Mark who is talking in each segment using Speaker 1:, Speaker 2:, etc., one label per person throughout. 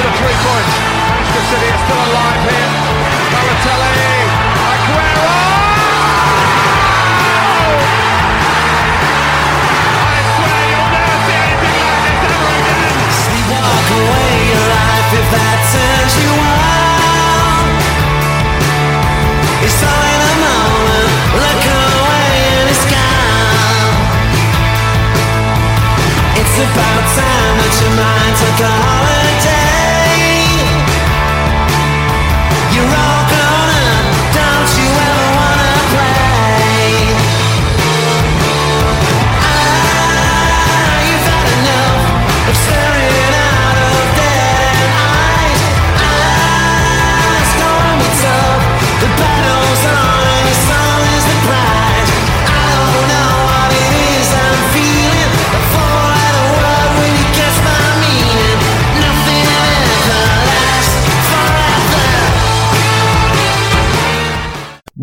Speaker 1: for the three points. Manchester City are still alive here. Balotelli, Aguero! I swear you'll never see anything like this ever again.
Speaker 2: Walk away your life if that turns you on. It's all in a moment. Look away and it's gone. It's about time that your mind took a holiday.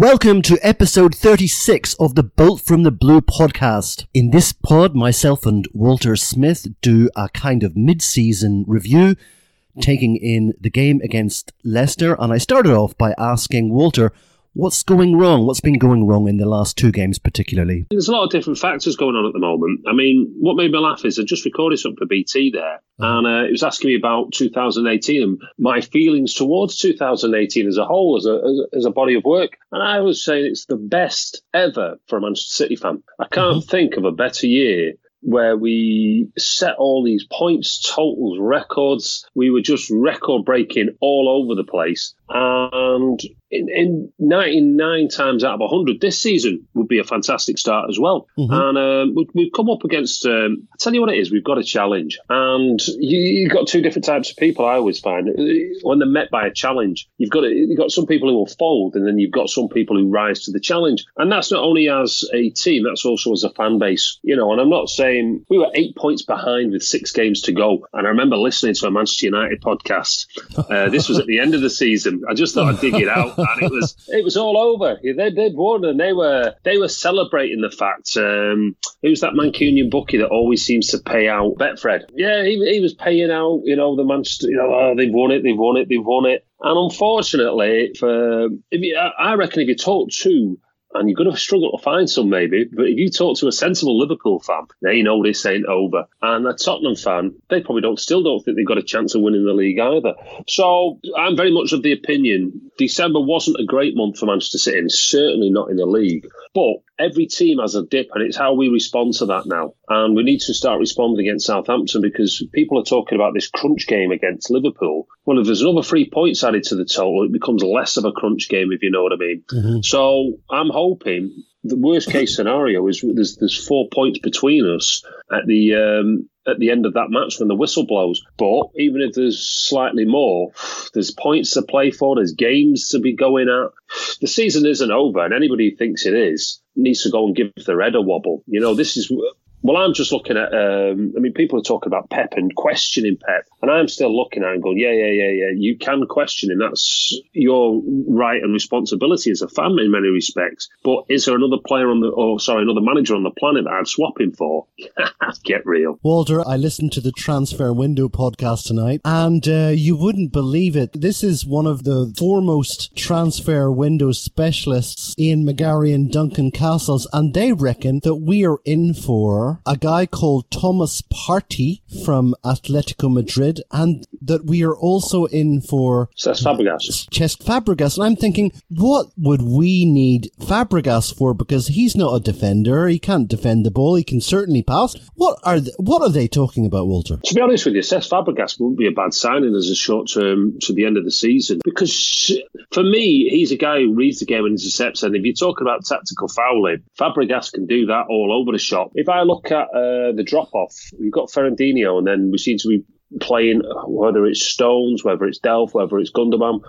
Speaker 3: Welcome to episode 36 of the Bolt from the Blue podcast. In this pod, myself and Walter Smith do a kind of mid-season review, taking in the game against Leicester. And I started off by asking Walter, what's going wrong? What's been going wrong in the last two games particularly?
Speaker 4: There's a lot of different factors going on at the moment. I mean, what made me laugh is I just recorded something for BT there, and uh, it was asking me about 2018 and my feelings towards 2018 as a whole, as a, as a as a body of work. And I was saying it's the best ever for a Manchester City fan. I can't think of a better year where we set all these points, totals, records. We were just record breaking all over the place. And in, in 99 times out of 100, this season would be a fantastic start as well. And um, we, we've come up against, um, I tell you what it is, we've got a challenge. And you, you've got two different types of people, I always find. When they're met by a challenge, you've got, you've got some people who will fold, and then you've got some people who rise to the challenge. And that's not only as a team, that's also as a fan base. You know, and I'm not saying we were eight points behind with six games to go. And I remember listening to a Manchester United podcast. Uh, this was at the end of the season. I just thought I'd dig it out, and it was it was all over. Yeah, They did won, and they were they were celebrating the fact. Um, who's that Mancunian bookie that always seems to pay out? Betfred. Yeah, he, he was paying out. You know the Manchester. You know oh, they've won it. They've won it. They've won it. And unfortunately, for if you, I I reckon if you talk to and you're going to struggle to find some maybe. But if you talk to a sensible Liverpool fan, they know this ain't over. And a Tottenham fan, they probably don't still don't think they've got a chance of winning the league either. So I'm very much of the opinion December wasn't a great month for Manchester City, and certainly not in the league. But every team has a dip, and it's how we respond to that now. And we need to start responding against Southampton because people are talking about this crunch game against Liverpool. Well, if there's another three points added to the total, it becomes less of a crunch game, if you know what I mean. So I'm hoping the worst case scenario is there's there's four points between us at the um, at the end of that match when the whistle blows. But even if there's slightly more, there's points to play for. There's games to be going at. The season isn't over, and anybody who thinks it is needs to go and give their head a wobble. You know, this is. Well, I'm just looking at. Um, I mean, people are talking about Pep and questioning Pep, and I'm still looking at and going, yeah, yeah, yeah, yeah. You can question him. That's your right and responsibility as a fan in many respects. But is there another player on the, or sorry, another manager on the planet that I'd swap him for? Get real.
Speaker 3: Walter, I listened to the Transfer Window podcast tonight, and uh, you wouldn't believe it. This is one of the foremost transfer window specialists, Ian McGarry and Duncan Castles, and they reckon that we are in for a guy called Thomas Partey from Atletico Madrid, and that we are also in for
Speaker 4: Cesc Fabregas.
Speaker 3: Cesc Fabregas. And I'm thinking, what would we need Fabregas for? Because he's not a defender. He can't defend the ball. He can certainly pass. What are th- what are they talking about, Walter?
Speaker 4: To be honest with you, Cesc Fabregas wouldn't be a bad signing as a short term to the end of the season because for me, he's a guy who reads the game and intercepts. And if you're talking about tactical fouling, Fabregas can do that all over the shop. If I look at uh, the drop off, you've got Fernandinho, and then we seem to be playing whether it's Stones, whether it's Delph, whether it's Gundogan.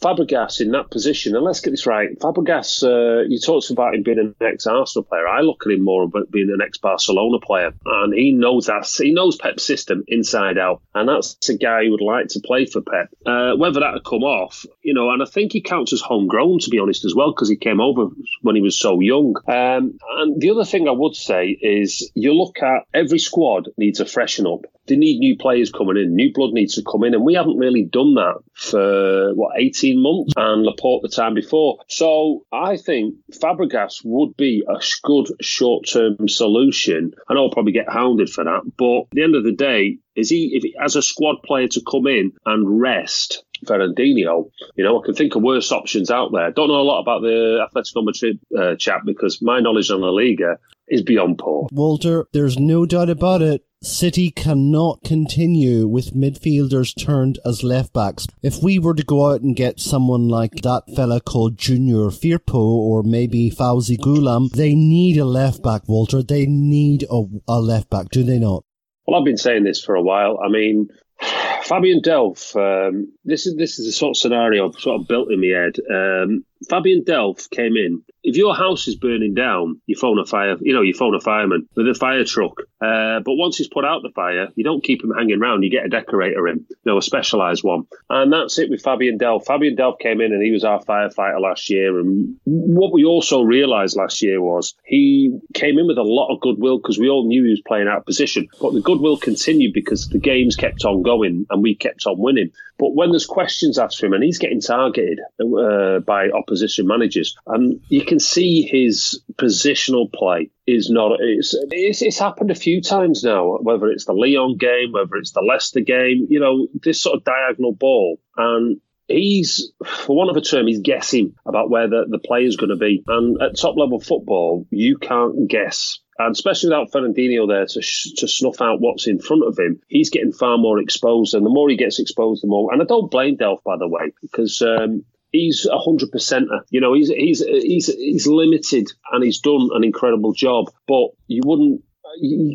Speaker 4: Fabregas in that position, and let's get this right. Fabregas, uh, you talked about him being an ex-Arsenal player. I look at him more about being an ex-Barcelona player, and he knows that. He knows Pep's system inside out, and that's a guy who would like to play for Pep. Uh, whether that would come off, you know, and I think he counts as homegrown to be honest as well because he came over when he was so young. Um, and the other thing I would say is you look at every squad needs a freshen up. they need new players coming in. New blood needs to come in, and we haven't really done that for what eighteen months, and Laporte the time before. So I think Fabregas would be a good short term solution. I know I'll probably get hounded for that, but at the end of the day, is he if he has a squad player to come in and rest Fernandinho, you know, I can think of worse options out there. Don't know a lot about the Atletico Madrid uh, chap because my knowledge on La Liga is beyond poor.
Speaker 3: Walter, there's no doubt about it. City cannot continue with midfielders turned as left backs. If we were to go out and get someone like that fella called Junior Firpo or maybe Faouzi Ghoulam, they need a left back, Walter. They need a, a left back, do they not?
Speaker 4: Well, I've been saying this for a while. I mean, Fabian Delph, um, this is this is the sort of scenario I've sort of built in my head. Um, Fabian Delph came in. If your house is burning down, you phone a fire. You know, you phone a fireman with a fire truck. Uh, but once he's put out the fire, you don't keep him hanging around. You get a decorator in, you know, a specialised one, and that's it with Fabian Delph. Fabian Delph came in and he was our firefighter last year. And what we also realised last year was he came in with a lot of goodwill because we all knew he was playing out of position. But the goodwill continued because the games kept on going and we kept on winning. But when there's questions asked for him and he's getting targeted uh, by opposition managers, and you can see his positional play is not. It's, it's, it's happened a few times now. Whether it's the Lyon game, whether it's the Leicester game, you know, this sort of diagonal ball, and he's, for one of a term, he's guessing about where the, the player's going to be. And at top level football, you can't guess. And especially without Fernandinho there to, sh- to snuff out what's in front of him, he's getting far more exposed. And the more he gets exposed, the more. And I don't blame Delph, by the way, because um, he's a hundred percenter. You know, he's he's he's he's limited and he's done an incredible job. But you wouldn't,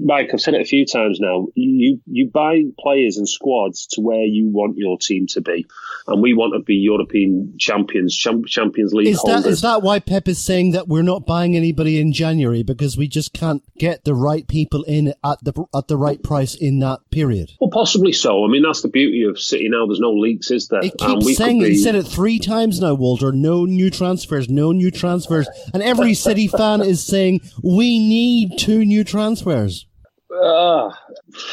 Speaker 4: Mike. I've said it a few times now. You you buy players and squads to where you want your team to be, and we want to be European champions, champ, Champions League
Speaker 3: Is that
Speaker 4: holders.
Speaker 3: is that why Pep is saying that we're not buying anybody in January because we just can't get the right people in at the at the right price in that period?
Speaker 4: well, possibly so. I mean, that's the beauty of City now. There's no leaks, is there?
Speaker 3: He
Speaker 4: And
Speaker 3: keeps saying it. He said it three times now, Walter. No new transfers, no new transfers. And every City fan is saying, we need two new transfers.
Speaker 4: Ah,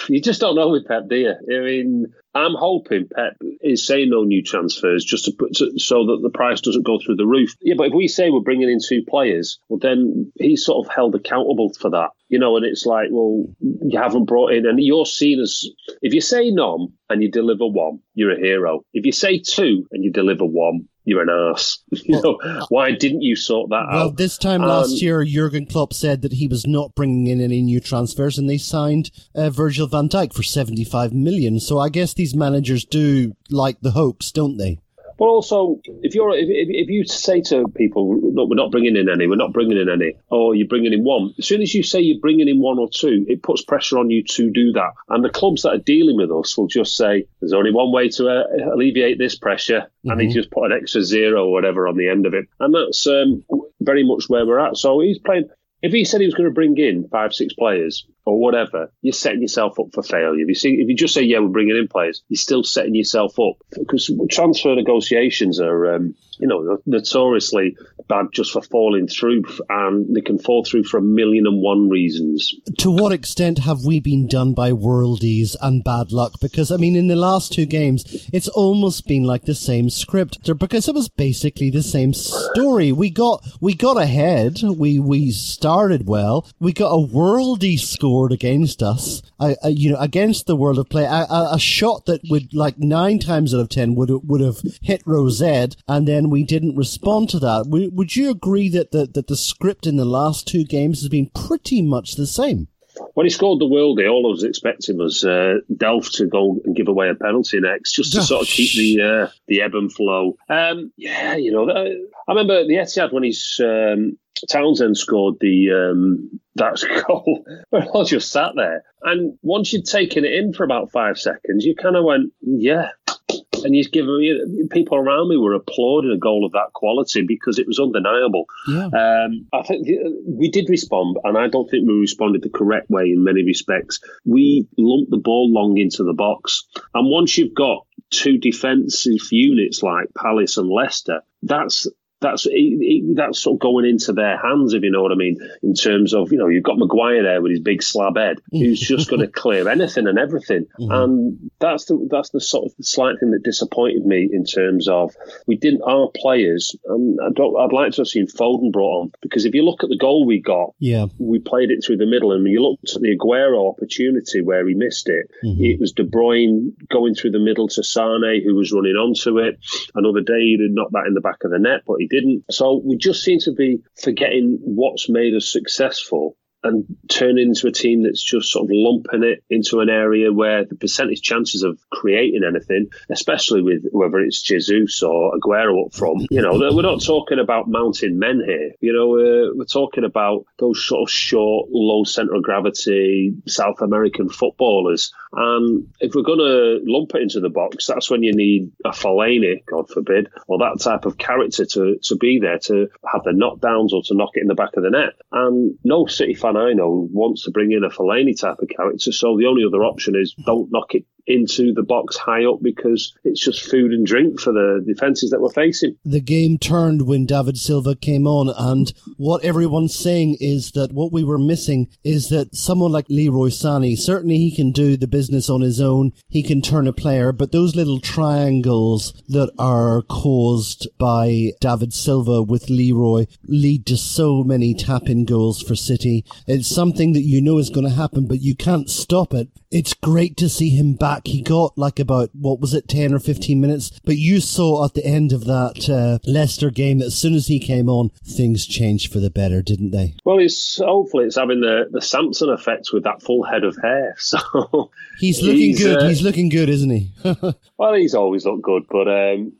Speaker 4: you just don't know with Pep, do you? I mean, I'm hoping Pep is saying no new transfers just to put to, so that the price doesn't go through the roof. Yeah, but if we say we're bringing in two players, well, then he's sort of held accountable for that, you know. And it's like, well, you haven't brought in, and you're seen as if you say none and you deliver one, you're a hero. If you say two and you deliver one, you're an ass. You know, why didn't you sort that
Speaker 3: Well,
Speaker 4: out?
Speaker 3: Well, this time
Speaker 4: Um,
Speaker 3: last year, Jurgen Klopp said that he was not bringing in any new transfers, and they signed uh, Virgil van Dijk for seventy-five million. So I guess these managers do like the hoax, don't they?
Speaker 4: But also, if you're if, if, if you say to people, look, we're not bringing in any, we're not bringing in any, or you're bringing in one, as soon as you say you're bringing in one or two, it puts pressure on you to do that. And the clubs that are dealing with us will just say, there's only one way to uh, alleviate this pressure, and they just put an extra zero or whatever on the end of it. And that's um, very much where we're at. So he's playing. If he said he was going to bring in five, six players or whatever, you're setting yourself up for failure. If you see, if you just say, "Yeah, we're bringing in players," you're still setting yourself up because transfer negotiations are, um, you know, notoriously bad just for falling through, and they can fall through for a million and one reasons.
Speaker 3: To what extent have we been done by worldies and bad luck? Because I mean, in the last two games, it's almost been like the same script because it was basically the same story. We got we got ahead. We we started well. We got a worldie scored against us. Uh, uh, you know, against the world of play, a, a, a shot that would like nine times out of ten would would have hit Rosette, and then we didn't respond to that. Would, would you agree that the, that the script in the last two games has been pretty much the same?
Speaker 4: When he scored the worldie, all I was expecting was uh, Delph to go and give away a penalty next, just to sort of keep the uh, the ebb and flow. Um, yeah, you know, I remember the Etihad when he's um, Townsend scored the um, that goal. I was just sat there, and once you'd taken it in for about five seconds, you kind of went, "Yeah." And you've given me people around me were applauding a goal of that quality because it was undeniable.
Speaker 3: Yeah.
Speaker 4: Um, I think we did respond, and I don't think we responded the correct way in many respects. We lumped the ball long into the box, and once you've got two defensive units like Palace and Leicester, that's that's he, he, that's sort of going into their hands, if you know what I mean. In terms of you know, you've got Maguire there with his big slab head, who's just going to clear anything and everything,
Speaker 3: Mm-hmm.
Speaker 4: and that's the that's the sort of slight thing that disappointed me in terms of we didn't our players, and I don't, I'd like to have seen Foden brought on because if you look at the goal we got,
Speaker 3: Yeah.
Speaker 4: we played it through the middle, and when you looked at the Aguero opportunity where he missed it, it was De Bruyne going through the middle to Sane, who was running onto it. Another day he'd knocked that in the back of the net, but he didn't. So we just seem to be forgetting what's made us successful. And turn into a team that's just sort of lumping it into an area where the percentage chances of creating anything, especially with whether it's Jesus or Aguero up front, you know, we're not talking about mountain men here. You know, uh, we're talking about those sort of short, low centre of gravity South American footballers. And if we're going to lump it into the box, that's when you need a Fellaini, God forbid, or that type of character to, to be there to have the knockdowns or to knock it in the back of the net. And no City fan I know wants to bring in a Fellaini type of character. So the only other option is don't knock it into the box high up because it's just food and drink for the defences that we're facing.
Speaker 3: the game turned when David Silva came on, and what everyone's saying is that what we were missing is that someone like Leroy Sané, certainly he can do the business on his own, he can turn a player, but those little triangles that are caused by David Silva with Leroy lead to so many tap-in goals for City. It's something that you know is going to happen, but you can't stop it. It's great to see him back. He got like about, what was it, 10 or 15 minutes, but you saw at the end of that uh, Leicester game that as soon as he came on, things changed for the better, didn't they?
Speaker 4: Well, it's hopefully it's having the, the Samson effect with that full head of hair. So
Speaker 3: He's looking
Speaker 4: He's,
Speaker 3: good.
Speaker 4: uh,
Speaker 3: He's looking good, isn't he?
Speaker 4: Well, he's always looked good, but um,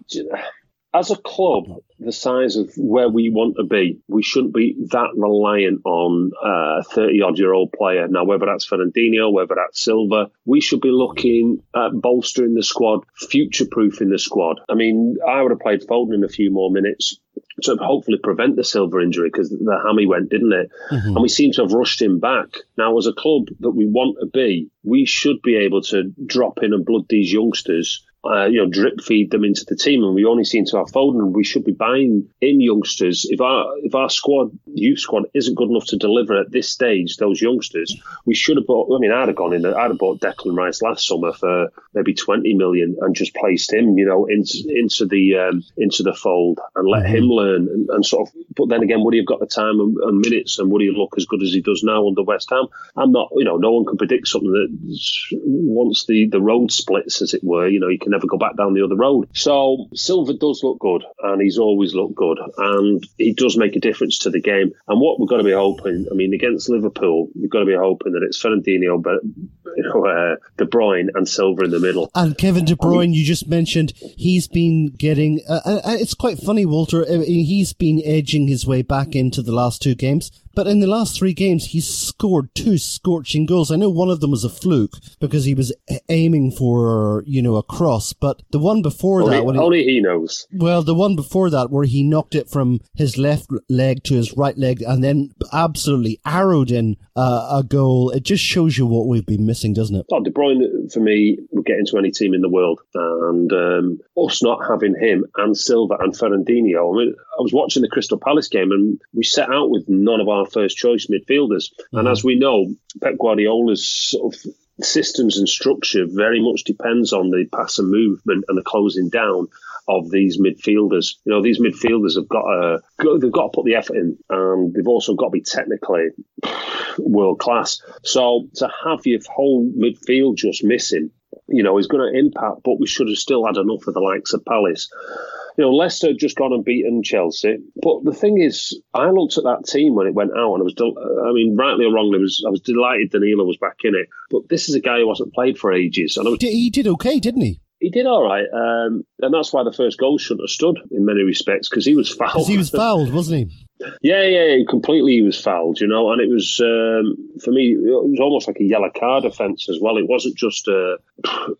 Speaker 4: as a club, the size of where we want to be, we shouldn't be that reliant on a 30 odd year old player. Now, whether that's Fernandinho, whether that's Silva, we should be looking at bolstering the squad, future proofing the squad. I mean, I would have played Foden in a few more minutes to hopefully prevent the Silva injury because the hammy went, didn't it? Mm-hmm. And we seem to have rushed him back. Now, as a club that we want to be, we should be able to drop in and blood these youngsters. Uh, you know, drip feed them into the team, and we only seem to have Foden. And we should be buying in youngsters. If our if our squad, youth squad, isn't good enough to deliver at this stage, those youngsters, we should have bought. I mean, I'd have gone in. I'd have bought Declan Rice last summer for maybe twenty million and just placed him, you know, into into the um, into the fold and let him learn and, and sort of. But then again, would he have got the time and, and minutes, and would he look as good as he does now under West Ham? I'm not. You know, no one can predict something that once the the road splits, as it were. You know, you can never go back down the other road. So Silva does look good, and he's always looked good, and he does make a difference to the game. And what we've got to be hoping, I mean, against Liverpool, we've got to be hoping that it's Fernandinho, but you know, uh, De Bruyne and Silva in the middle.
Speaker 3: And Kevin De Bruyne, you just mentioned, he's been getting. Uh, uh, it's quite funny, Walter. uh, He's been edging his way back into the last two games. But in the last three games, he's scored two scorching goals. I know one of them was a fluke because he was aiming for, you know, a cross. But the one before
Speaker 4: Only,
Speaker 3: that, when
Speaker 4: only he knows.
Speaker 3: well, the one before that where he knocked it from his left leg to his right leg and then absolutely arrowed in uh, a goal. It just shows you what we've been missing, doesn't it?
Speaker 4: Oh, De Bruyne, for me, would get into any team in the world. And um, us not having him and Silva and Fernandinho. I mean, I was watching the Crystal Palace game and we set out with none of our first choice midfielders. And as mm-hmm. we know, Pep Guardiola's sort of systems and structure very much depends on the pass and movement and the closing down of these midfielders. You know, these midfielders have got to go, they've got to put the effort in, and they've also got to be technically world class. So to have your whole midfield just missing, you know, is going to impact. But we should have still had enough of the likes of Palace. You know, Leicester had just gone and beaten Chelsea. But the thing is, I looked at that team when it went out, and I was, del- I mean, rightly or wrongly, was I was delighted Danilo was back in it. But this is a guy who hasn't played for ages, and was
Speaker 3: He did okay, didn't he?
Speaker 4: he did all right, um, and that's why the first goal shouldn't have stood in many respects because he was fouled.
Speaker 3: He was fouled, wasn't he?
Speaker 4: Yeah, yeah, yeah, completely. He was fouled, you know, and it was um, for me. It was almost like a yellow card offence as well. It wasn't just a.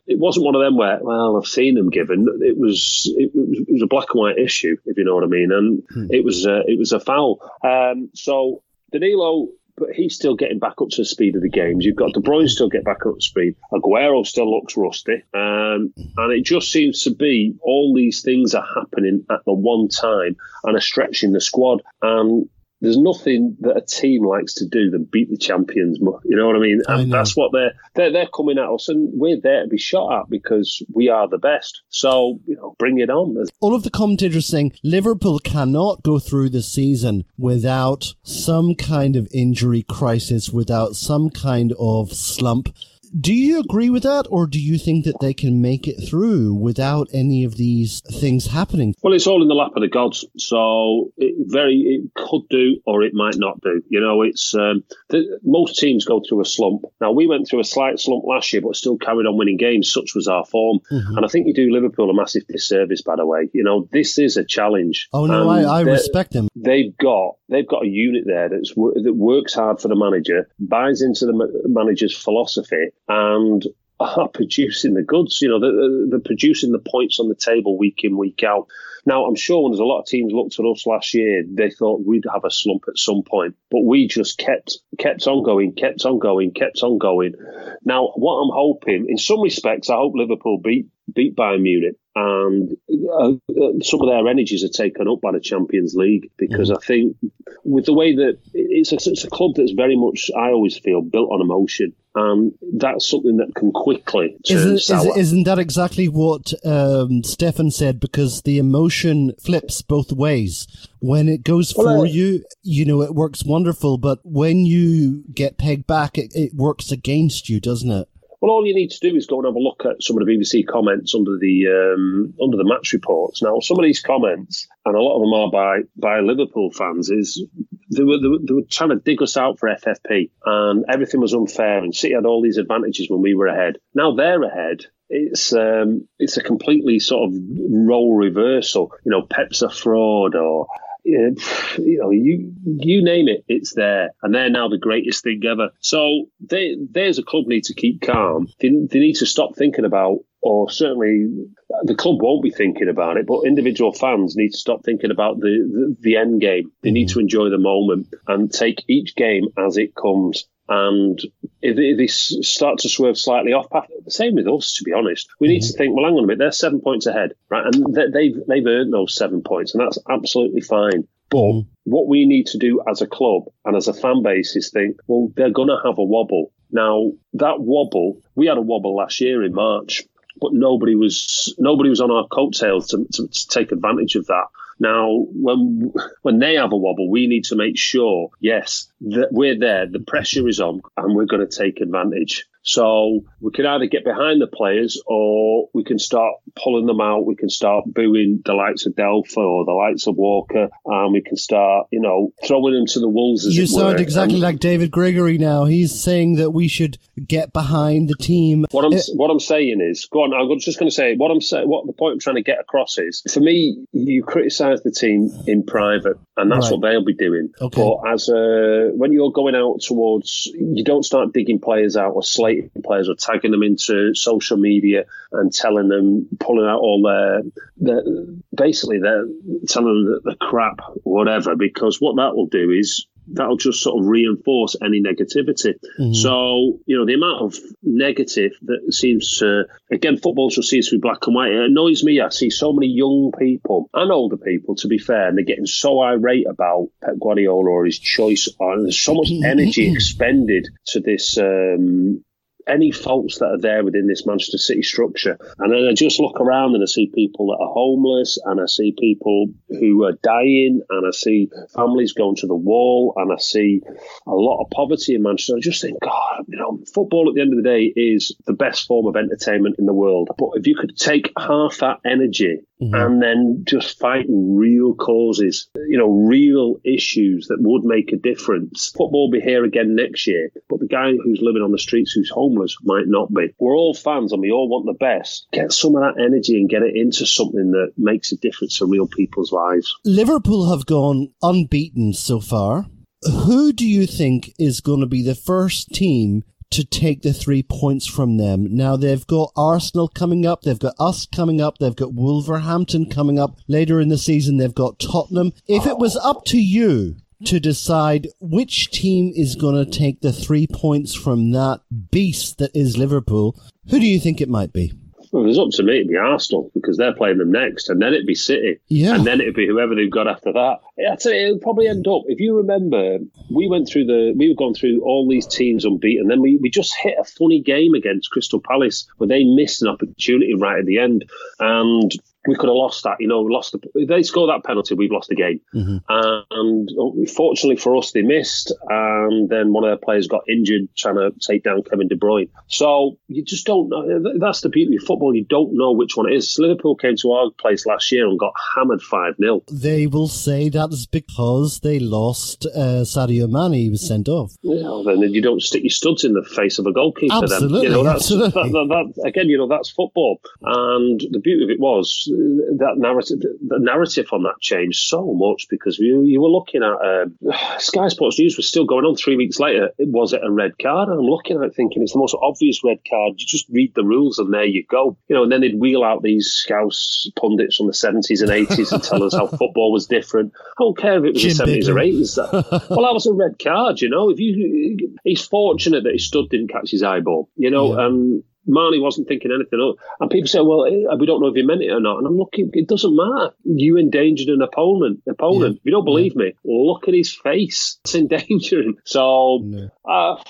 Speaker 4: It wasn't one of them where well I've seen them given. It was it was, it was a black and white issue, if you know what I mean, and it was uh, it was a foul. Um, so Danilo but he's still getting back up to the speed of the games. You've got De Bruyne still get back up to speed. Aguero still looks rusty, um, and it just seems to be all these things are happening at the one time and are stretching the squad. And there's nothing that a team likes to do than beat the champions. You know what I mean?
Speaker 3: I
Speaker 4: And
Speaker 3: know.
Speaker 4: that's what they're, they're they're coming at us, and we're there to be shot at because we are the best. So you know, bring it on.
Speaker 3: All of the commentators saying Liverpool cannot go through the season without some kind of injury crisis, without some kind of slump. Do you agree with that, or do you think that they can make it through without any of these things happening?
Speaker 4: Well, it's all in the lap of the gods. So it very it could do or it might not do. You know, it's um, the, most teams go through a slump. Now we went through a slight slump last year, but still carried on winning games. Such was our form, and I think you do Liverpool a massive disservice. By the way, you know this is a challenge.
Speaker 3: Oh no, I, I respect them.
Speaker 4: they've got they've got a unit there that's that works hard for the manager, buys into the ma- manager's philosophy, and are producing the goods. You know, they're, they're producing the points on the table week in week out. Now, I'm sure when there's a lot of teams looked at us last year, they thought we'd have a slump at some point, but we just kept kept on going, kept on going, kept on going. Now, what I'm hoping, in some respects, I hope Liverpool beat beat Bayern Munich, and uh, uh, some of their energies are taken up by the Champions League because I think with the way that it's a, it's a club that's very much, I always feel, built on emotion, and that's something that can quickly turn
Speaker 3: Isn't, isn't that exactly what um, Stefan said? Because the emotion flips both ways. When it goes
Speaker 4: Well,
Speaker 3: for
Speaker 4: uh,
Speaker 3: you, you know, it works wonderful. But when you get pegged back, it, it works against you, doesn't it?
Speaker 4: Well, all you need to do is go and have a look at some of the BBC comments under the um, under the match reports. Now, some of these comments, and a lot of them are by by Liverpool fans, is they were, they were they were trying to dig us out for FFP, and everything was unfair, and City had all these advantages when we were ahead. Now they're ahead. It's um, it's a completely sort of role reversal. You know, Pep's a fraud, or you know, you you name it, it's there, and they're now the greatest thing ever. So they, as a club need to keep calm. They, they need to stop thinking about, or certainly the club won't be thinking about it, but individual fans need to stop thinking about the the, the end game. They need mm-hmm. to enjoy the moment and take each game as it comes. And if they, if they start to swerve slightly off path, the same with us, to be honest. We need to mm-hmm. think, well, hang on a minute, they're seven points ahead, right? And they, they've, they've earned those seven points, and that's absolutely fine. But mm-hmm. what we need to do as a club and as a fan base is think, well, they're going to have a wobble. Now, that wobble, we had a wobble last year in March, but nobody was nobody was on our coattails to, to, to take advantage of that. Now, when when they have a wobble, we need to make sure, yes, that we're there. The pressure is on, and we're going to take advantage. So we can either get behind the players, or we can start pulling them out. We can start booing the likes of Delphi or the likes of Walker, and we can start, you know, throwing them to the wolves. As
Speaker 3: You
Speaker 4: it were.
Speaker 3: sound exactly
Speaker 4: And-
Speaker 3: like David Gregory now. He's saying that we should get behind the team.
Speaker 4: What I'm
Speaker 3: Uh,
Speaker 4: what I'm saying is, go on. I'm just going to say what I'm saying. What the point I'm trying to get across is, for me, you criticise the team in private, and that's
Speaker 3: Right.
Speaker 4: what they'll be doing.
Speaker 3: Okay.
Speaker 4: But as a when you're going out towards, you don't start digging players out or players or tagging them into social media and telling them, pulling out all their, their basically they're telling them that the crap, whatever. Because what that will do is that'll just sort of reinforce any negativity. So, you know, the amount of negative that seems to, again, football just seems to be black and white. It annoys me. I see so many young people and older people, to be fair, and they're getting so irate about Pep Guardiola or his choice. And there's so much energy expended to this. Um, any faults that are there within this Manchester City structure. And then I just look around and I see people that are homeless and I see people who are dying and I see families going to the wall and I see a lot of poverty in Manchester. I just think, God, you know, football at the end of the day is the best form of entertainment in the world. But if you could take half that energy Mm-hmm. and then just fighting real causes, you know, real issues that would make a difference. Football will be here again next year, but the guy who's living on the streets who's homeless might not be. We're all fans and we all want the best. Get some of that energy and get it into something that makes a difference to real people's lives.
Speaker 3: Liverpool have gone unbeaten so far. Who do you think is going to be the first team to take the three points from them? Now they've got Arsenal coming up, they've got us coming up, they've got Wolverhampton coming up later in the season, they've got Tottenham. If it was up to you, to decide which team is going to take the three points from that beast that is Liverpool, who do you think it might be?
Speaker 4: Well, it's up to me. It'd be Arsenal because they're playing them next, and then it'd be City,
Speaker 3: Yeah.
Speaker 4: and then it'd be whoever they've got after that. It'll probably end up. If you remember, we went through the, we were going through all these teams unbeaten. Then we, we just hit a funny game against Crystal Palace where they missed an opportunity right at the end, and we could have lost that. You know, lost the, if they score that penalty, we've lost the game. And fortunately for us, they missed, and then one of their players got injured trying to take down Kevin De Bruyne. So you just don't know. That's the beauty of football. You don't know which one it is. Liverpool came to our place last year and got hammered 5 0.
Speaker 3: They will say that is because they lost uh, Sadio Mane. He was sent off.
Speaker 4: You know, then you don't stick your studs in the face of a goalkeeper.
Speaker 3: Absolutely,
Speaker 4: then. You know, that's,
Speaker 3: absolutely.
Speaker 4: That, that, that, again, you know, that's football. And the beauty of it was that narrative, the narrative on that changed so much because you, you were looking at um, Sky Sports News was still going on three weeks later. It was it a red card? And I'm looking at it thinking it's the most obvious red card. You just read the rules and there you go. You know, and then they'd wheel out these scouse pundits from the 70s and 80s and tell us how football was different. I don't care if it was
Speaker 3: Jim
Speaker 4: the 70s or 80s. That, well, that was a red card, you know. If you, he's fortunate that his stud didn't catch his eyeball, you know.
Speaker 3: Yeah.
Speaker 4: Um, Mane wasn't thinking anything of And people say, well, eh, we don't know if he meant it or not. And I'm looking, it doesn't matter. You endangered an opponent. opponent. If you don't believe me, look at his face. It's endangering. So,
Speaker 3: No.
Speaker 4: uh,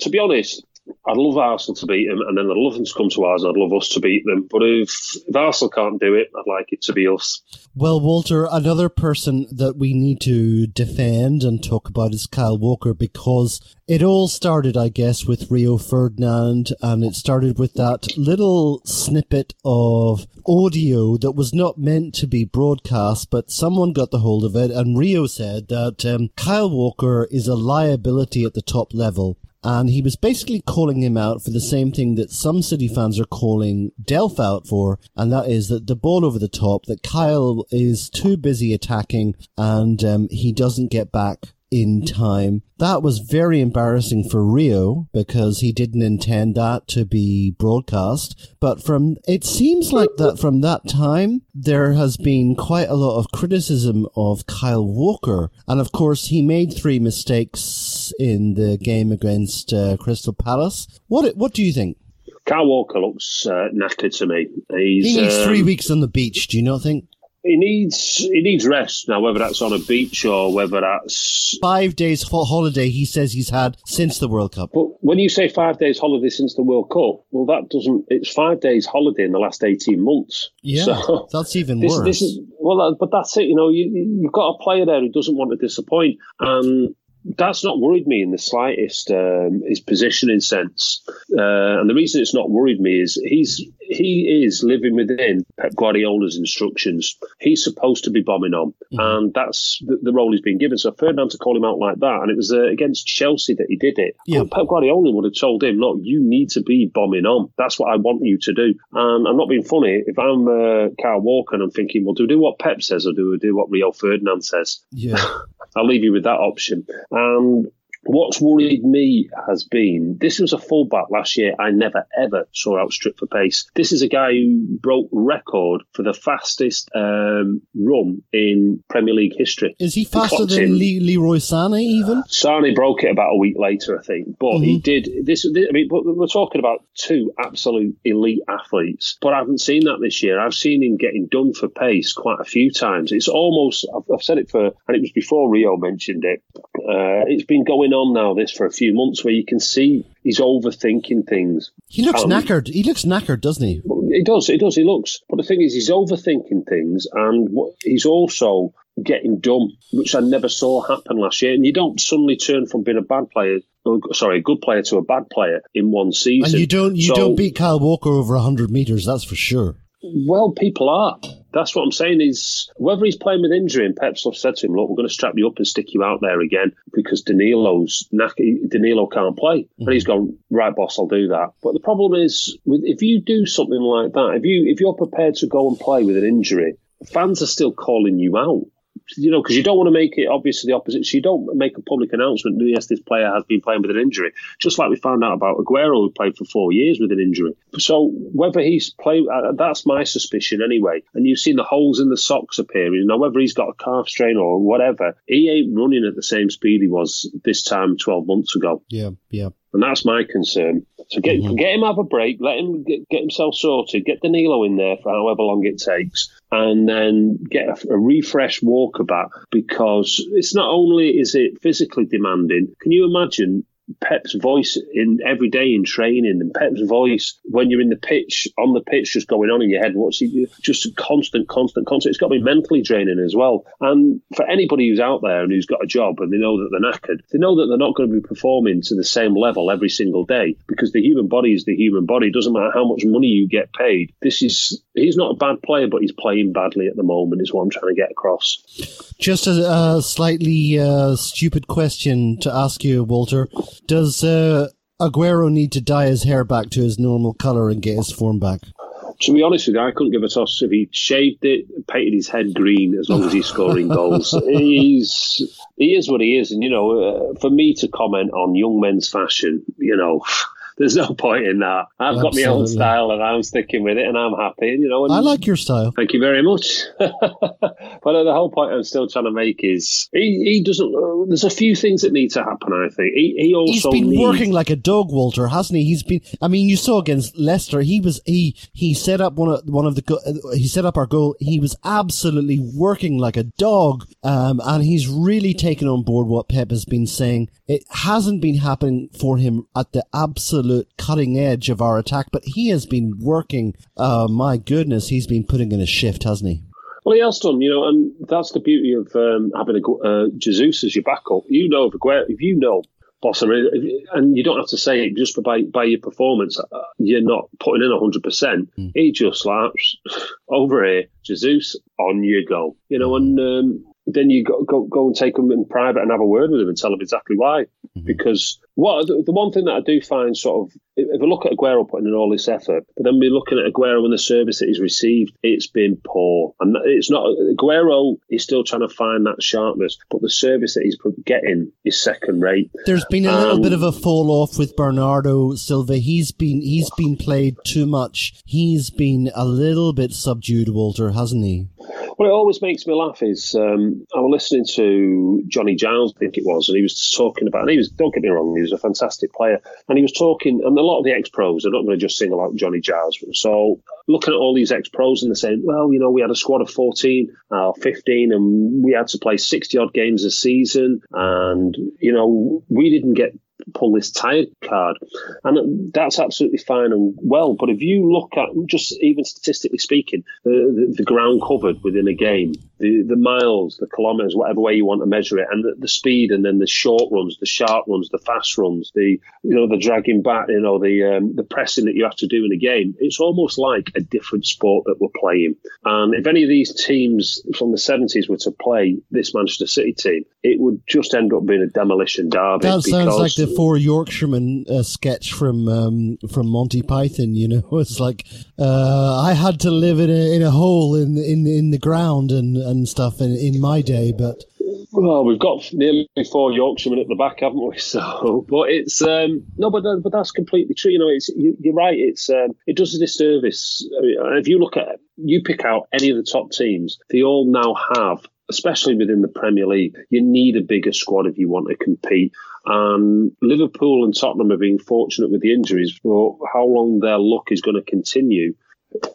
Speaker 4: to be honest, I'd love Arsenal to beat them, and then I'd love them to come to ours, and I'd love us to beat them. But if, if Arsenal can't do it, I'd like it to be us.
Speaker 3: Well, Walter, another person that we need to defend and talk about is Kyle Walker because it all started, I guess, with Rio Ferdinand and it started with that little snippet of audio that was not meant to be broadcast, but someone got the hold of it and Rio said that um, Kyle Walker is a liability at the top level. And he was basically calling him out for the same thing that some City fans are calling Delph out for, and that is that the ball over the top, that Kyle is too busy attacking and um, he doesn't get back in time. That was very embarrassing for Rio because he didn't intend that to be broadcast. But from, it seems like that from that time, there has been quite a lot of criticism of Kyle Walker. And of course, he made three mistakes in the game against uh, Crystal Palace. What, what do you think?
Speaker 4: Kyle Walker looks uh, knackered to me. He's,
Speaker 3: He needs
Speaker 4: um,
Speaker 3: three weeks on the beach, do you not think?
Speaker 4: He needs he needs rest now, whether that's on a beach or whether that's.
Speaker 3: Five days ho- holiday he says he's had since the World Cup.
Speaker 4: But when you say five days holiday since the World Cup, well, that doesn't. It's five days holiday in the last eighteen months.
Speaker 3: Yeah,
Speaker 4: So
Speaker 3: that's even
Speaker 4: this,
Speaker 3: worse.
Speaker 4: this is well, but that's it. You know, you, you've got a player there who doesn't want to disappoint, and that's not worried me in the slightest. Um, his positioning sense, uh, and the reason it's not worried me is he's he is living within Pep Guardiola's instructions. He's supposed to be bombing on, and that's the, the role he's been given. So Ferdinand to call him out like that, and it was uh, against Chelsea that he did it.
Speaker 3: Yeah.
Speaker 4: Pep Guardiola would have told him, "Look, you need to be bombing on. That's what I want you to do." And I'm not being funny. If I'm uh, Kyle Walker and I'm thinking, "Well, do we do what Pep says or do we do what Rio Ferdinand says?"
Speaker 3: yeah.
Speaker 4: I'll leave you with that option. And what's worried me has been this was a fullback last year I never ever saw outstrip for pace. This is a guy who broke record for the fastest um, run in Premier League history.
Speaker 3: Is he
Speaker 4: He
Speaker 3: faster
Speaker 4: clocked
Speaker 3: than. Le- Leroy Sané even?
Speaker 4: Sane broke it about a week later, I think. But he did this, this. I mean, but we're talking about two absolute elite athletes. But I haven't seen that this year. I've seen him getting done for pace quite a few times. It's almost. I've, I've said it for, and it was before Rio mentioned it. Uh, it's been going on now this for a few months, where you can see he's overthinking things.
Speaker 3: He looks
Speaker 4: Um,
Speaker 3: knackered. He looks knackered, doesn't he?
Speaker 4: It does. It does. He looks. But the thing is, he's overthinking things, and he's also getting dumb, which I never saw happen last year. And you don't suddenly turn from being a bad player, or, sorry, a good player to a bad player in one season.
Speaker 3: And you don't you
Speaker 4: So-
Speaker 3: don't beat Kyle Walker over hundred meters. That's for sure.
Speaker 4: Well, people are. That's what I'm saying. Is whether he's playing with injury, and Pep's said to him, "Look, we're going to strap you up and stick you out there again because Danilo's Danilo can't play," and he's gone right, boss. I'll do that. But the problem is, if you do something like that, if you if you're prepared to go and play with an injury, fans are still calling you out. You know, because you don't want to make it obviously the opposite. So you don't make a public announcement. Yes, this player has been playing with an injury, just like we found out about Aguero, who played for four years with an injury. So whether he's played, uh, that's my suspicion anyway. And you've seen the holes in the socks appearing. Now, whether he's got a calf strain or whatever, he ain't running at the same speed he was this time 12 months ago.
Speaker 3: Yeah, yeah.
Speaker 4: And that's my concern. So get
Speaker 3: Mm-hmm.
Speaker 4: get him have a break, let him get, get himself sorted, get Danilo in there for however long it takes, and then get a, a refresh walkabout because it's not only is it physically demanding. Can you imagine Pep's voice in every day in training and Pep's voice when you're in the pitch on the pitch just going on in your head what's he just constant constant constant it's got to be mentally draining as well. And for anybody who's out there and who's got a job and they know that they're knackered they know that they're not going to be performing to the same level every single day because the human body is the human body. It doesn't matter how much money you get paid. This is he's not a bad player but he's playing badly at the moment is what I'm trying to get across.
Speaker 3: Just a, slightly uh, stupid question to ask you, Walter. Does uh, Aguero need to dye his hair back to his normal colour and get his form back?
Speaker 4: To be honest with you, I couldn't give a toss if he shaved it, painted his head green, as long as he's scoring goals. He's he is what he is, and you know, uh, for me to comment on young men's fashion, you know. There's no point in that. I've got my own style and I'm sticking with it and I'm happy. And, you know, and
Speaker 3: I like your style.
Speaker 4: Thank you very much. but uh, the whole point I'm still trying to make is he, he doesn't. Uh, there's a few things that need to happen. I think he, he also
Speaker 3: He's been
Speaker 4: needs,
Speaker 3: working like a dog, Walter, hasn't he? He's been. I mean, you saw against Leicester. He was he he set up one of one of the uh, he set up our goal. He was absolutely working like a dog, um, and he's really taken on board what Pep has been saying. It hasn't been happening for him at the absolute cutting edge of our attack, but he has been working. Uh, my goodness, he's been putting in a shift, hasn't he?
Speaker 4: Well, he has done, you know, and that's the beauty of um, having a uh, Jesus as your backup. You know, if, you know Bossa, and you don't have to say it just by by your performance, uh, you're not putting in hundred percent. He just slaps over here, Jesus, on you go, you know, and um, then you go, go go and take them in private and have a word with them and tell them exactly why. Because what the, the one thing that I do find sort of if if I look at Aguero putting in all this effort, but then we're looking at Aguero and the service that he's received, it's been poor. And it's not Aguero is still trying to find that sharpness, but the service that he's getting is second rate.
Speaker 3: There's been a little
Speaker 4: Um,
Speaker 3: bit of a fall off with Bernardo Silva. He's been he's been played too much. He's been a little bit subdued, Walter, hasn't he?
Speaker 4: What it always makes me laugh is um, I was listening to Johnny Giles, I think it was, and he was talking about, and he was, don't get me wrong, he was a fantastic player. And he was talking, and a lot of the ex pros, I'm not going to just single out Johnny Giles. So looking at all these ex pros and they're saying, well, you know, we had a squad of 14, uh, 15, and we had to play 60 odd games a season. And, you know, we didn't get pull this tired card. And that's absolutely fine and well. But if you look at just even statistically speaking, the, the, the ground covered within a game, the, the miles, the kilometres, whatever way you want to measure it, and the, the speed, and then the short runs, the sharp runs, the fast runs, the you know the dragging back, you know the um, the pressing that you have to do in a game. It's almost like a different sport that we're playing. And if any of these teams from the 70s were to play this Manchester City team, it would just end up being a demolition derby.
Speaker 3: That sounds like the four Yorkshiremen uh, sketch from um, from Monty Python. You know, it's like uh, I had to live in a in a hole in in in the ground and and stuff in in my day, but.
Speaker 4: Well, we've got nearly four Yorkshiremen at the back, haven't we? So, but it's um, no, but but that's completely true. You know, it's you, you're right. It's um, it does a disservice. I mean, if you look at it, you pick out any of the top teams, they all now have. Especially within the Premier League, you need a bigger squad if you want to compete. Um, Liverpool and Tottenham have been fortunate with the injuries, but how long their luck is going to continue,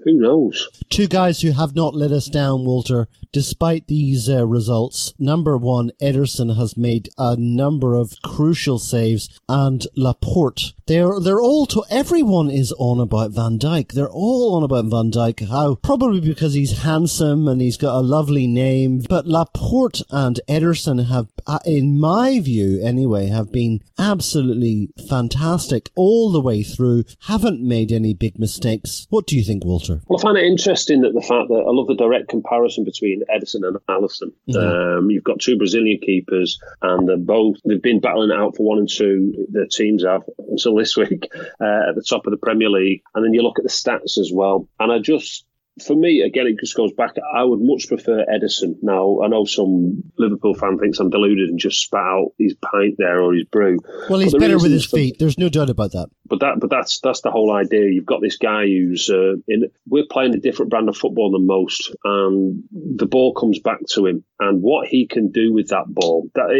Speaker 4: who knows?
Speaker 3: Two guys who have not let us down, Walter, despite these uh, results. Number one, Ederson has made a number of crucial saves, and Laporte. They're they're all to everyone is on about Van Dijk. They're all on about Van Dijk. How probably because he's handsome and he's got a lovely name. But Laporte and Ederson have, uh, in my view anyway, have been absolutely fantastic all the way through. Haven't made any big mistakes. What do you think, Walter?
Speaker 4: Well, I find it interesting that the fact that I love the direct comparison between Ederson and Alisson. Um, you've got two Brazilian keepers, and they're both they've been battling out for one and two. Their teams have until this week uh, at the top of the Premier League, and then you look at the stats as well. And I just for me, again, it just goes back. I would much prefer Ederson. Now, I know some Liverpool fan thinks I'm deluded and just spat out his pint there or his brew.
Speaker 3: Well, he's better with his feet. There's no doubt about that.
Speaker 4: But that, but that's that's the whole idea. You've got this guy who's uh, in. We're playing a different brand of football than most, and the ball comes back to him, and what he can do with that ball. That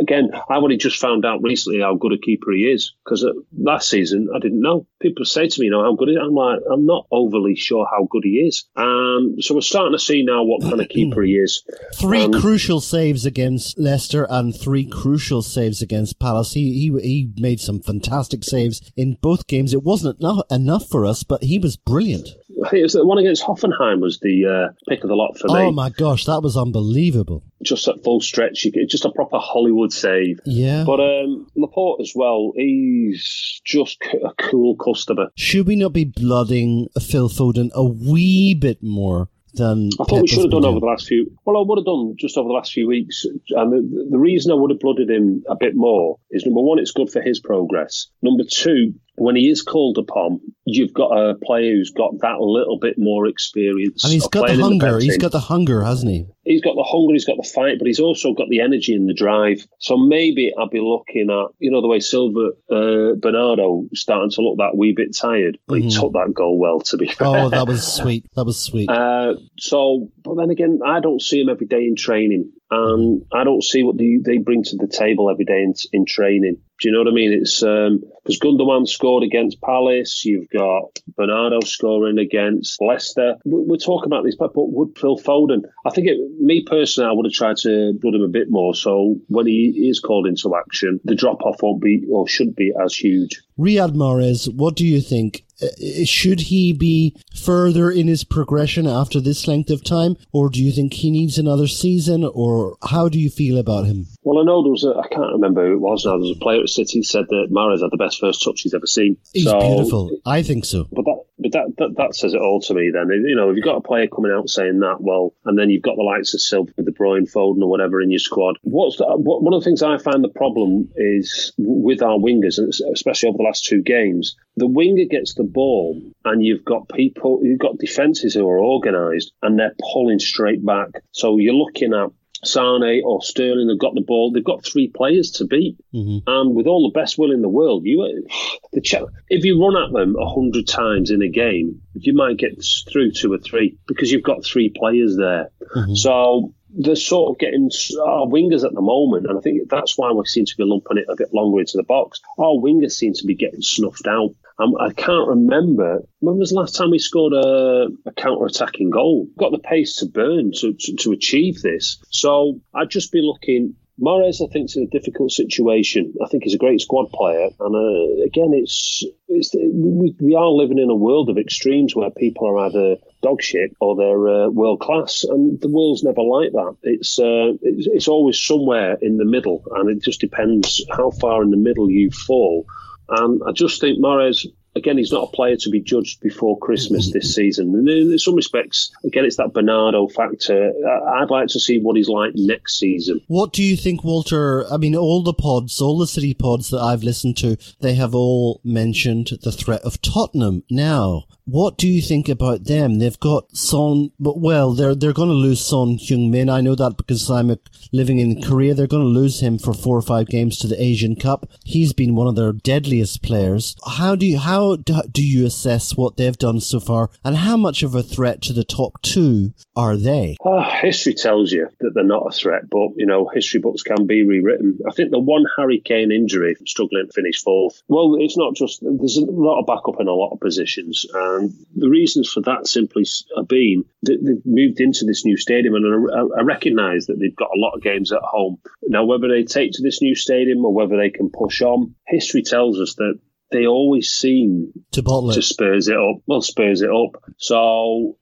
Speaker 4: again, I've only just found out recently how good a keeper he is because uh, last season I didn't know. People say to me, "You know how good he is." I'm like, I'm not overly sure how good he is. Um, so we're starting to see now what kind of keeper he is.
Speaker 3: Three
Speaker 4: Um,
Speaker 3: crucial saves against Leicester and three crucial saves against Palace. He he he made some fantastic saves in both games. It wasn't enough, enough for us, but he was brilliant.
Speaker 4: I think it was the one against Hoffenheim was the uh, pick of the lot for me.
Speaker 3: Oh my gosh, that was unbelievable.
Speaker 4: Just at full stretch, you get just a proper Hollywood save.
Speaker 3: Yeah.
Speaker 4: But um, Laporte as well, he's just a cool customer.
Speaker 3: Should we not be blooding Phil Foden a wee bit more than
Speaker 4: I thought we should have done over the last few. Well, I would have done just over the last few weeks. And the, the reason I would have blooded him a bit more is number one, it's good for his progress. Number two, when he is called upon, you've got a player who's got that little bit more experience.
Speaker 3: And he's got the hunger.
Speaker 4: best
Speaker 3: He's got the hunger, hasn't he?
Speaker 4: he's got the hunger, he's got the fight, but he's also got the energy and the drive. So maybe I'll be looking at, you know, the way Silva uh, Bernardo starting to look that wee bit tired, but he took that goal well, to be fair.
Speaker 3: Oh, that was sweet. That was sweet.
Speaker 4: Uh, so, but then again, I don't see him every day in training, and I don't see what they, they bring to the table every day in, in training. Do you know what I mean? It's um, because Gundogan scored against Palace. You've got Bernardo scoring against Leicester. We- We're talking about this, but would Phil Foden? I think it, me personally, I would have tried to blood him a bit more. So when he is called into action, the drop off won't be or should be as huge.
Speaker 3: Riyad Mahrez, what do you think? Uh, Should he be further in his progression after this length of time, or do you think he needs another season, or how do you feel about him?
Speaker 4: Well, I know there was a, I can't remember who it was now. There was a player at City who said that Mahrez had the best first touch he's ever seen.
Speaker 3: He's
Speaker 4: So-
Speaker 3: beautiful. I think so.
Speaker 4: But that, but that, that, that says it all to me then. You know, if you've got a player coming out saying that, well, and then you've got the likes of Silva, De Bruyne, Foden or whatever in your squad. What's the, what, one of the things I find the problem is with our wingers, and especially over the last two games, the winger gets the ball and you've got people, you've got defences who are organised and they're pulling straight back. So you're looking at Sane or Sterling have got the ball. They've got three players to beat, mm-hmm. and with all the best will in the world, you the ch- if you run at them a hundred times in a game, you might get through two or three because you've got three players there. Mm-hmm. So they're sort of getting our wingers at the moment, and I think that's why we seem to be lumping it a bit longer into the box. Our wingers seem to be getting snuffed out. I can't remember when was the last time we scored a, a counter-attacking goal. Got the pace to burn to, to to achieve this. So I'd just be looking. Mahrez, I think, is in a difficult situation. I think he's a great squad player, and uh, again, it's it's we, we are living in a world of extremes where people are either dog shit or they're uh, world class, and the world's never like that. It's, uh, it's it's always somewhere in the middle, and it just depends how far in the middle you fall. And I just think Mahrez again, he's not a player to be judged before Christmas this season. And in some respects, again, it's that Bernardo factor. I'd like to see what he's like next season.
Speaker 3: What do you think, Walter? I mean, all the pods, all the city pods that I've listened to, they have all mentioned the threat of Tottenham. Now, what do you think about them? They've got Son, but well, they're they're going to lose Son Heung Min. I know that because I'm uh, living in Korea. They're going to lose him for four or five games to the Asian Cup. He's been one of their deadliest players. How do you how do you assess what they've done so far, and how much of a threat to the top two are they?
Speaker 4: Ah, history tells you that they're not a threat, but you know history books can be rewritten. I think the one Harry Kane injury, struggling to finish fourth. Well, it's not just there's a lot of backup in a lot of positions, and the reasons for that simply have been that they've moved into this new stadium, and I, I recognise that they've got a lot of games at home now. Whether they take to this new stadium or whether they can push on, history tells us that. They always seem
Speaker 3: To bottle it.
Speaker 4: to spurs it up. Well, spurs it up. So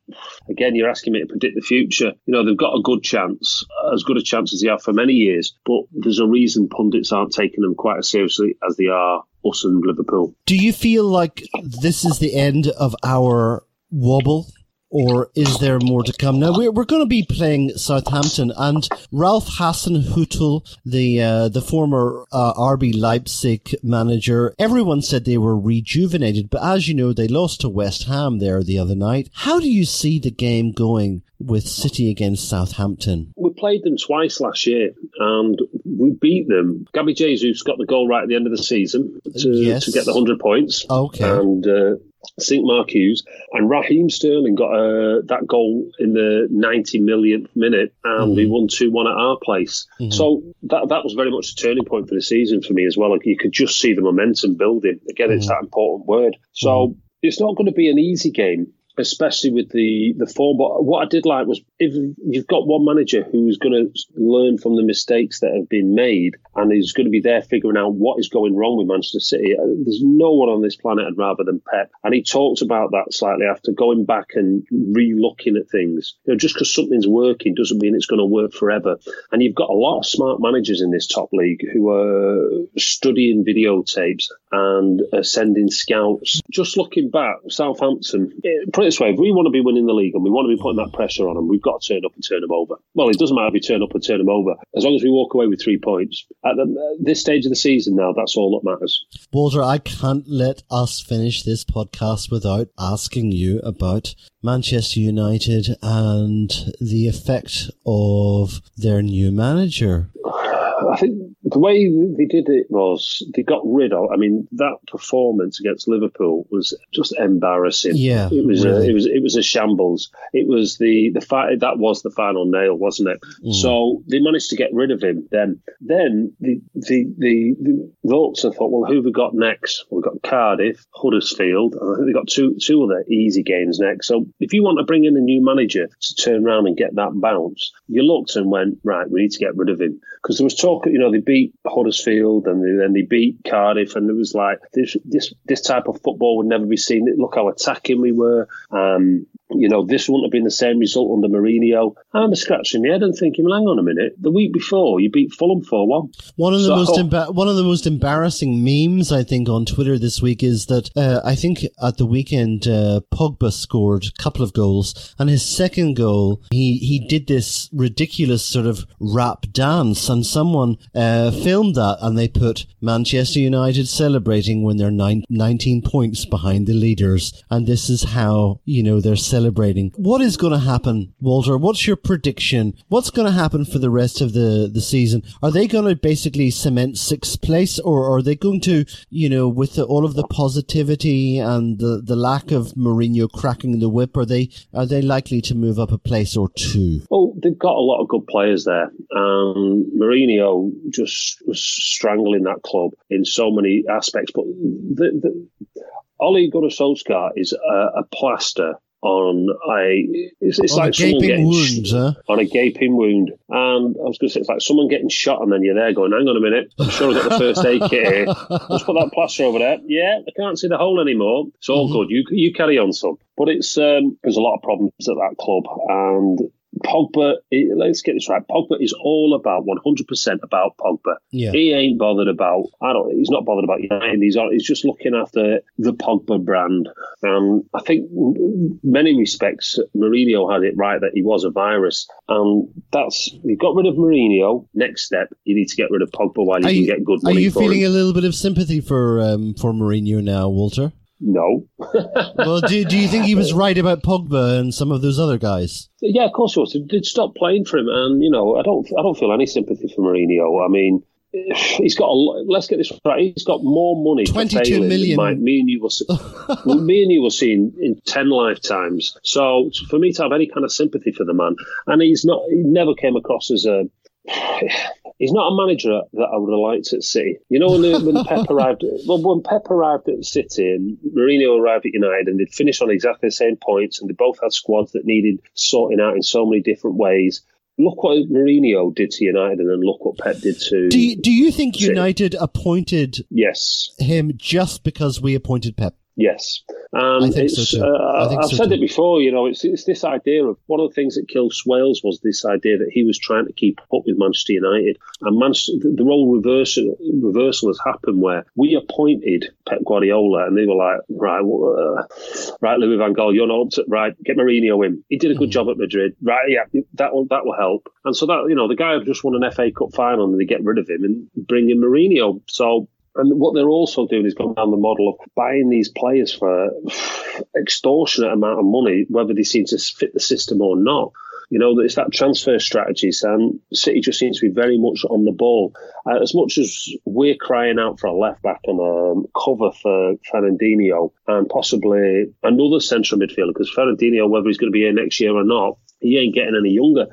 Speaker 4: again, you're asking me to predict the future. You know, they've got a good chance, as good a chance as they have for many years. But there's a reason pundits aren't taking them quite as seriously as they are us and Liverpool.
Speaker 3: Do you feel like this is the end of our wobble? Or is there more to come? Now we're, we're going to be playing Southampton and Ralph Hasenhüttl, the uh, the former uh, RB Leipzig manager. Everyone said they were rejuvenated, but as you know, they lost to West Ham there the other night. How do you see the game going with City against Southampton?
Speaker 4: We played them twice last year and we beat them. Gabby Jesus got the goal right at the end of the season to,
Speaker 3: Yes.
Speaker 4: to get the 100 points.
Speaker 3: Okay.
Speaker 4: And uh, St. Mark Hughes and Raheem Sterling got uh, that goal in the 90 millionth minute and we mm. won 2 1 at our place. Mm-hmm. So that, that was very much a turning point for the season for me as well. Like you could just see the momentum building. Again, it's mm. that important word. So mm. it's not going to be an easy game especially with the the form. But what I did like was if you've got one manager who's going to learn from the mistakes that have been made and is going to be there figuring out what is going wrong with Manchester City. uh, There's no one on this planet I'd rather than Pep, and he talked about that slightly after going back and re-looking at things. You know, just because something's working doesn't mean it's going to work forever. And you've got a lot of smart managers in this top league who are studying videotapes and are sending scouts. Just looking back, Southampton, it this way, if we want to be winning the league and we want to be putting that pressure on them, we've got to turn up and turn them over. Well, it doesn't matter if we turn up and turn them over. As long as we walk away with three points. At the, this stage of the season now, that's all that matters.
Speaker 3: Walter, I can't let us finish this podcast without asking you about Manchester United and the effect of their new manager.
Speaker 4: I think the way they did it was they got rid of. I mean, that performance against Liverpool was just embarrassing.
Speaker 3: Yeah,
Speaker 4: it was.
Speaker 3: really.
Speaker 4: A, it was. It was a shambles. It was the the fight that was the final nail, wasn't it?
Speaker 3: Mm.
Speaker 4: So they managed to get rid of him. Then, then the the the, the looked and thought, well, who have we got next? We've got Cardiff, Huddersfield, and I think they've got two two other easy games next. So if you want to bring in a new manager to turn around and get that bounce, you looked and went, right, we need to get rid of him because there was talk. You know, they beat Huddersfield and they, then they beat Cardiff, and it was like this this this type of football would never be seen. Look how attacking we were. Um, you know, this wouldn't have been the same result under Mourinho. I'm scratching my head and thinking, well, hang on a minute. The week before, you beat Fulham 4 1.
Speaker 3: One of the
Speaker 4: So-
Speaker 3: most emba- one of the most embarrassing memes I think on Twitter this week is that uh, I think at the weekend uh, Pogba scored a couple of goals, and his second goal he he did this ridiculous sort of rap dance, and someone uh, filmed that, and they put Manchester United celebrating when they're nine, 19 points behind the leaders, and this is how you know they're celebrating. What is going to happen, Walter? What's your prediction? What's going to happen for the rest of the, the season? Are they going to basically cement sixth place, or are they going to, you know, with the, all of the positivity and the, the lack of Mourinho cracking the whip, are they are they likely to move up a place or two?
Speaker 4: Well, they've got a lot of good players there. Um, Mourinho just was strangling that club in so many aspects. But the, the, Gunnar Solskjaer is a, a plaster on a. It's, it's
Speaker 3: On a
Speaker 4: like someone
Speaker 3: gaping
Speaker 4: getting
Speaker 3: wound, huh?
Speaker 4: on a gaping wound. And I was going to say, it's like someone getting shot, and then you're there going, "Hang on a minute, I'm sure I've got the first aid kit here. Let's put that plaster over there. Yeah, I can't see the hole anymore. It's all good. You you carry on, son." But it's um, there's a lot of problems at that club, and Pogba. Let's get this right. Pogba is all about 100% about Pogba.
Speaker 3: Yeah.
Speaker 4: He ain't bothered about. I don't. He's not bothered about United. He's he's just looking after the Pogba brand. And I think many respects, Mourinho had it right that he was a virus. And that's you got rid of Mourinho. Next step, you need to get rid of Pogba while you
Speaker 3: Are
Speaker 4: can get good
Speaker 3: are you feeling
Speaker 4: him.
Speaker 3: a little bit of sympathy for um, for Mourinho now, Walter?
Speaker 4: No.
Speaker 3: well, do, do you think he was right about Pogba and some of those other guys?
Speaker 4: Yeah, of course he was. They did stop playing for him, and you know, I don't, I don't feel any sympathy for Mourinho. I mean, he's got a. Let's get this right. He's got more money. for
Speaker 3: 22
Speaker 4: failing my- me and you were, see. me and you will see in, in ten lifetimes. So for me to have any kind of sympathy for the man, and he's not. He never came across as a. He's not a manager that I would have liked at City. You know, when, when Pep arrived, well, when Pep arrived at City and Mourinho arrived at United, and they'd finished on exactly the same points, and they both had squads that needed sorting out in so many different ways. Look what Mourinho did to United, and then look what Pep did to.
Speaker 3: Do you, do you think
Speaker 4: City.
Speaker 3: United appointed
Speaker 4: yes,
Speaker 3: him just because we appointed Pep?
Speaker 4: Yes, and
Speaker 3: I think so too.
Speaker 4: Uh,
Speaker 3: I think
Speaker 4: I've
Speaker 3: so
Speaker 4: said
Speaker 3: too.
Speaker 4: it before. You know, it's it's this idea of one of the things that killed Swales was this idea that he was trying to keep up with Manchester United, and Manchester, the role reversal reversal has happened where we appointed Pep Guardiola, and they were like, right, well, uh, right, Louis Van Gaal, you're not up to right. Get Mourinho in. He did a good
Speaker 3: Mm.
Speaker 4: job at Madrid, right? Yeah, that will that will help. And so that you know, the guy who just won an FA Cup final, and they get rid of him and bring in Mourinho. So and what they're also doing is going down the model of buying these players for extortionate amount of money, whether they seem to fit the system or not. You know, it's that transfer strategy, and City just seems to be very much on the ball. Uh, as much as we're crying out for a left back and a cover for Fernandinho and possibly another central midfielder, because Fernandinho, whether he's going to be here next year or not, he ain't getting any younger.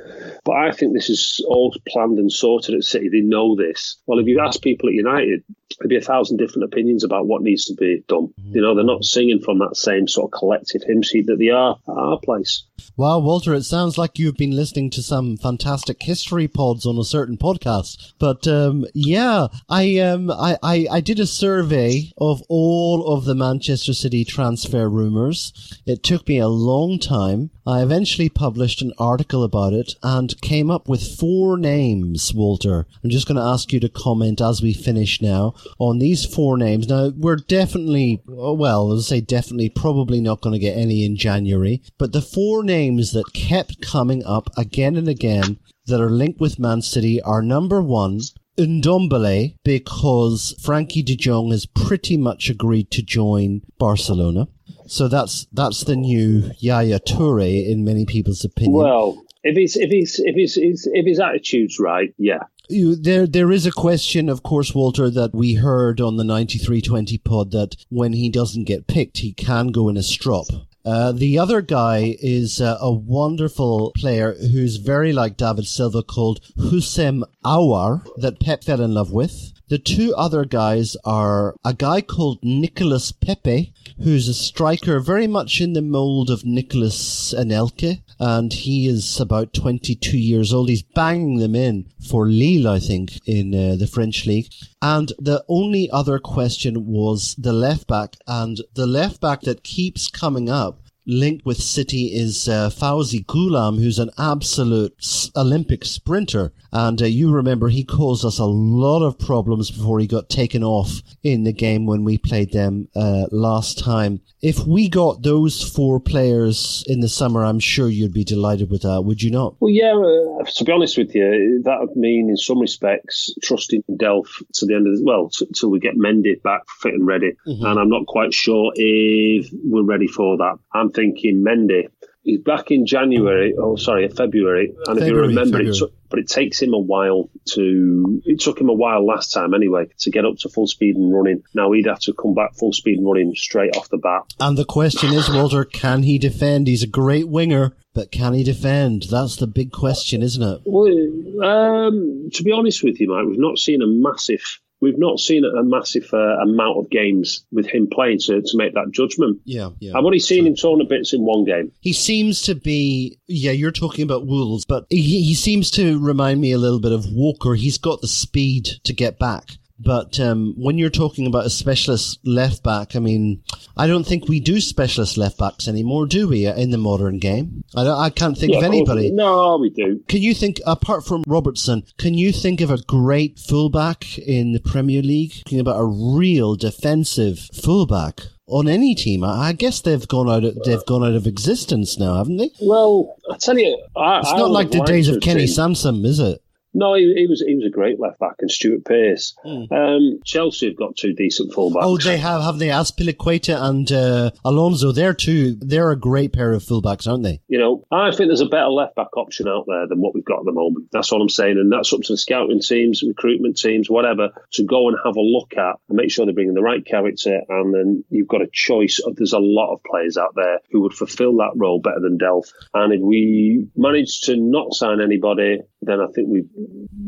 Speaker 4: But I think this is all planned and sorted at City. They know this. Well, if you ask people at United, there'd be a thousand different opinions about what needs to be done. You know, they're not singing from that same sort of collective hymn sheet that they are at our place.
Speaker 3: Wow, Walter, it sounds like you've been listening to some fantastic history pods on a certain podcast. But um, yeah, I, um, I, I, I did a survey of all of the Manchester City transfer rumours. It took me a long time. I eventually published an article about it and came up with four names, Walter. I'm just going to ask you to comment as we finish now on these four names. Now, we're definitely, well, let's say definitely, probably not going to get any in January, but the four names that kept coming up again and again that are linked with Man City are number one, Ndombele, because Frenkie de Jong has pretty much agreed to join Barcelona. So that's that's the new Yaya Toure in many people's opinion.
Speaker 4: Well, if he's if he's if he's, if his attitude's right, yeah.
Speaker 3: You, there, there is a question, of course, Walter, that we heard on the 9320 pod that when he doesn't get picked, he can go in a strop. Uh, the other guy is uh, a wonderful player who's very like David Silva called Houssem Aouar that Pep fell in love with. The two other guys are a guy called Nicolas Pepe, who's a striker very much in the mold of Nicolas Anelka, and he is about 22 years old. He's banging them in for Lille, I think, in uh, the French league. And the only other question was the left back, and the left back that keeps coming up linked with City is uh, Faouzi Ghoulam, who's an absolute Olympic sprinter. And uh, you remember he caused us a lot of problems before he got taken off in the game when we played them uh, last time. If we got those four players in the summer, I'm sure you'd be delighted with that, would you not?
Speaker 4: Well, yeah. Uh, to be honest with you, that would mean, in some respects, trusting Delph to the end of the well t- till we get Mendy back fit and ready.
Speaker 3: Mm-hmm.
Speaker 4: And I'm not quite sure if we're ready for that. I'm thinking Mendy. He's back in January. Oh, sorry, February. And if you remember,
Speaker 3: February.
Speaker 4: it took, but it takes him a while to. It took him a while last time anyway to get up to full speed and running. Now he'd have to come back full speed and running straight off the bat.
Speaker 3: And the question is, Walter, can he defend? He's a great winger, but can he defend? That's the big question, isn't it?
Speaker 4: Well, um, to be honest with you, Mike, we've not seen a massive. We've not seen a massive uh, amount of games with him playing to, to make that judgment.
Speaker 3: Yeah, yeah.
Speaker 4: I've only seen him torn to bits in one game.
Speaker 3: He seems to be, yeah, you're talking about Wolves, but he, he seems to remind me a little bit of Walker. He's got the speed to get back. But um, when you're talking about a specialist left back, I mean, I don't think we do specialist left backs anymore, do we, in the modern game? I, don't, I can't think
Speaker 4: Yeah,
Speaker 3: of anybody.
Speaker 4: No, we do.
Speaker 3: Can you think, apart from Robertson, can you think of a great fullback in the Premier League? Thinking about a real defensive fullback on any team. I guess they've gone out. Of, they've gone out of existence now, haven't they?
Speaker 4: Well, I tell you, I,
Speaker 3: It's
Speaker 4: I
Speaker 3: not like the days of Kenny Sansom, is it?
Speaker 4: No, he, he was he was a great left back, and Stuart Pearce. Um, Chelsea have got two decent fullbacks.
Speaker 3: Oh, they have, have they? Azpilicueta and uh, Alonso, they're two. They're a great pair of fullbacks, aren't they?
Speaker 4: You know, I think there's a better left back option out there than what we've got at the moment. That's all I'm saying. And that's up to the scouting teams, recruitment teams, whatever, to go and have a look at and make sure they're bringing the right character. And then you've got a choice of there's a lot of players out there who would fulfill that role better than Delph. And if we manage to not sign anybody, then I think we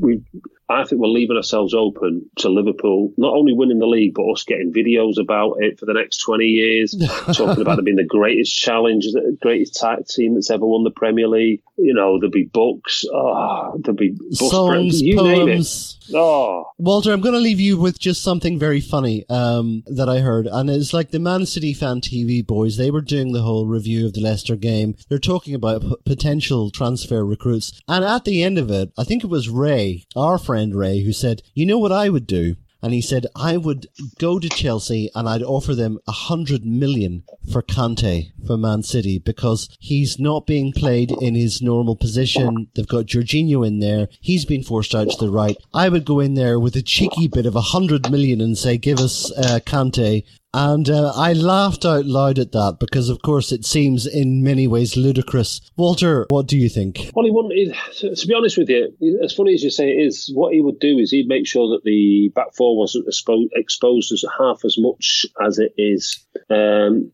Speaker 4: we I think we're leaving ourselves open to Liverpool not only winning the league, but us getting videos about it for the next 20 years, talking about it being the greatest challenge, the greatest tag team that's ever won the Premier League. You know, there'll be books, oh, there'll be bus
Speaker 3: Songs,
Speaker 4: you name it. Oh,
Speaker 3: Walter, I'm going to leave you with just something very funny um, that I heard, and it's like the Man City fan TV boys. They were doing the whole review of the Leicester game. They're talking about p- potential transfer recruits, and at the end of it, I think it was Ray, our friend Ray, who said, "You know what I would do." And he said, I would go to Chelsea and I'd offer them a hundred million for Kante for Man City because he's not being played in his normal position. They've got Jorginho in there. He's been forced out to the right. I would go in there with a cheeky bit of a hundred million and say, give us uh, Kante. And uh, I laughed out loud at that because, of course, it seems in many ways ludicrous. Walter, what do you think?
Speaker 4: Well, he. To to be honest with you, as funny as you say it is, what he would do is he'd make sure that the back four wasn't expo- exposed as half as much as it is. Um,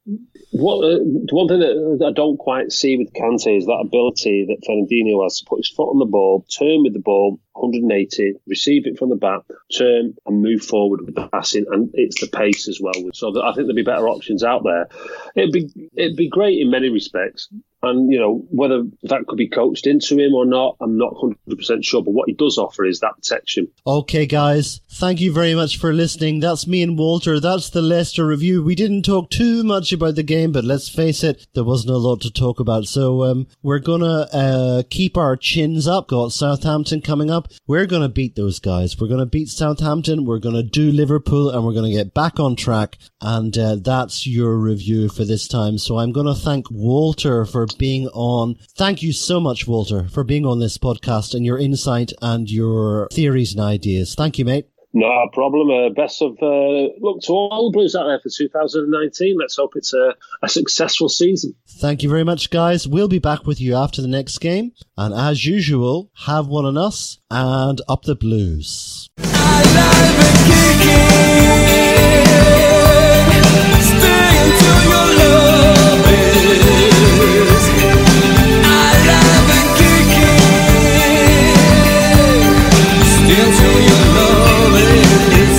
Speaker 4: what uh, one thing that I don't quite see with Kante is that ability that Fernandinho has to put his foot on the ball, turn with the ball 180, receive it from the back, turn and move forward with the passing, and it's the pace as well. So that I think there'd be better options out there. It'd be it'd be great in many respects. And, you know, whether that could be coached into him or not, I'm not 100% sure. But what he does offer is that protection.
Speaker 3: Okay, guys, thank you very much for listening. That's me and Walter. That's the Leicester review. We didn't talk too much about the game, but let's face it, there wasn't a lot to talk about. So um, we're gonna uh, keep our chins up. Got Southampton coming up. We're gonna beat those guys. We're gonna beat Southampton. We're gonna do Liverpool, and we're gonna get back on track. And uh, that's your review for this time. So I'm gonna thank Walter for being on. Thank you so much, Walter, for being on this podcast and your insight and your theories and ideas. Thank you, mate.
Speaker 4: No problem. Uh, best of uh, luck to all the Blues out there for 2019. Let's hope it's a, a successful season.
Speaker 3: Thank you very much, guys. We'll be back with you after the next game. And as usual, have one on us and up the blues.
Speaker 2: to